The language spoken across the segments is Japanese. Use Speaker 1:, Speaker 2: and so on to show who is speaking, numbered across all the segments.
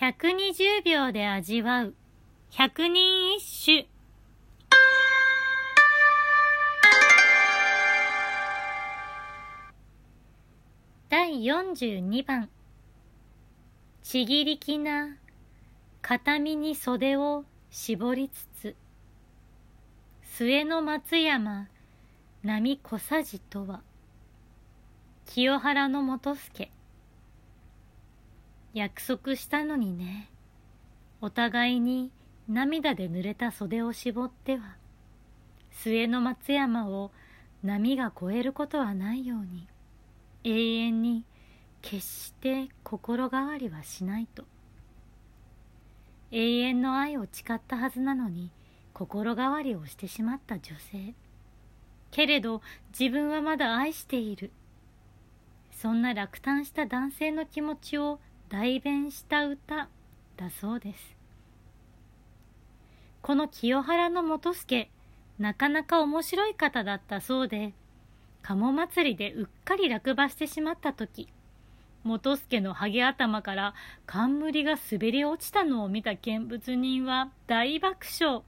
Speaker 1: 120秒で味わう。百人一首。第42番。ちぎりきな。片身に袖を絞りつつ。末の松山。波小さじとは。清原の元助。約束したのにね。お互いに涙で濡れた袖を絞っては末の松山を波が越えることはないように永遠に決して心変わりはしないと。永遠の愛を誓ったはずなのに心変わりをしてしまった女性。けれど自分はまだ愛している。そんな落胆した男性の気持ちを代弁した歌だそうです。この清原の元助なかなか面白い方だったそうで鴨祭りでうっかり落馬してしまった時元助のハゲ頭から冠が滑り落ちたのを見た見物人は大爆笑。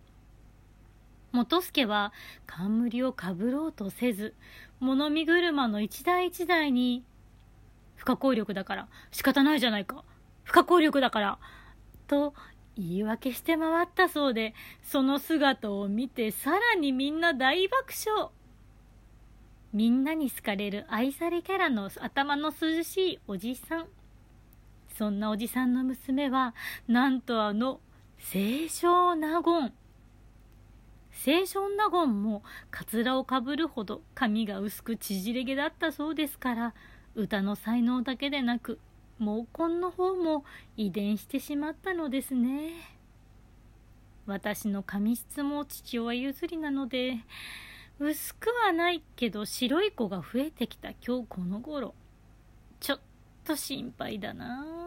Speaker 1: 元助は冠をかぶろうとせず物見車の一台一台に「不可抗力だから。仕方ないじゃないか。不可抗力だから」と言い訳して回ったそうでその姿を見てさらにみんな大爆笑。みんなに好かれる愛されキャラの頭の涼しいおじさん。そんなおじさんの娘はなんとあの清少納言。清少納言もかつらをかぶるほど髪が薄く縮れ毛だったそうですから歌の才能だけでなく毛根の方も遺伝してしまったのですね。私の髪質も父親譲りなので薄くはないけど白い子が増えてきた今日この頃。ちょっと心配だな。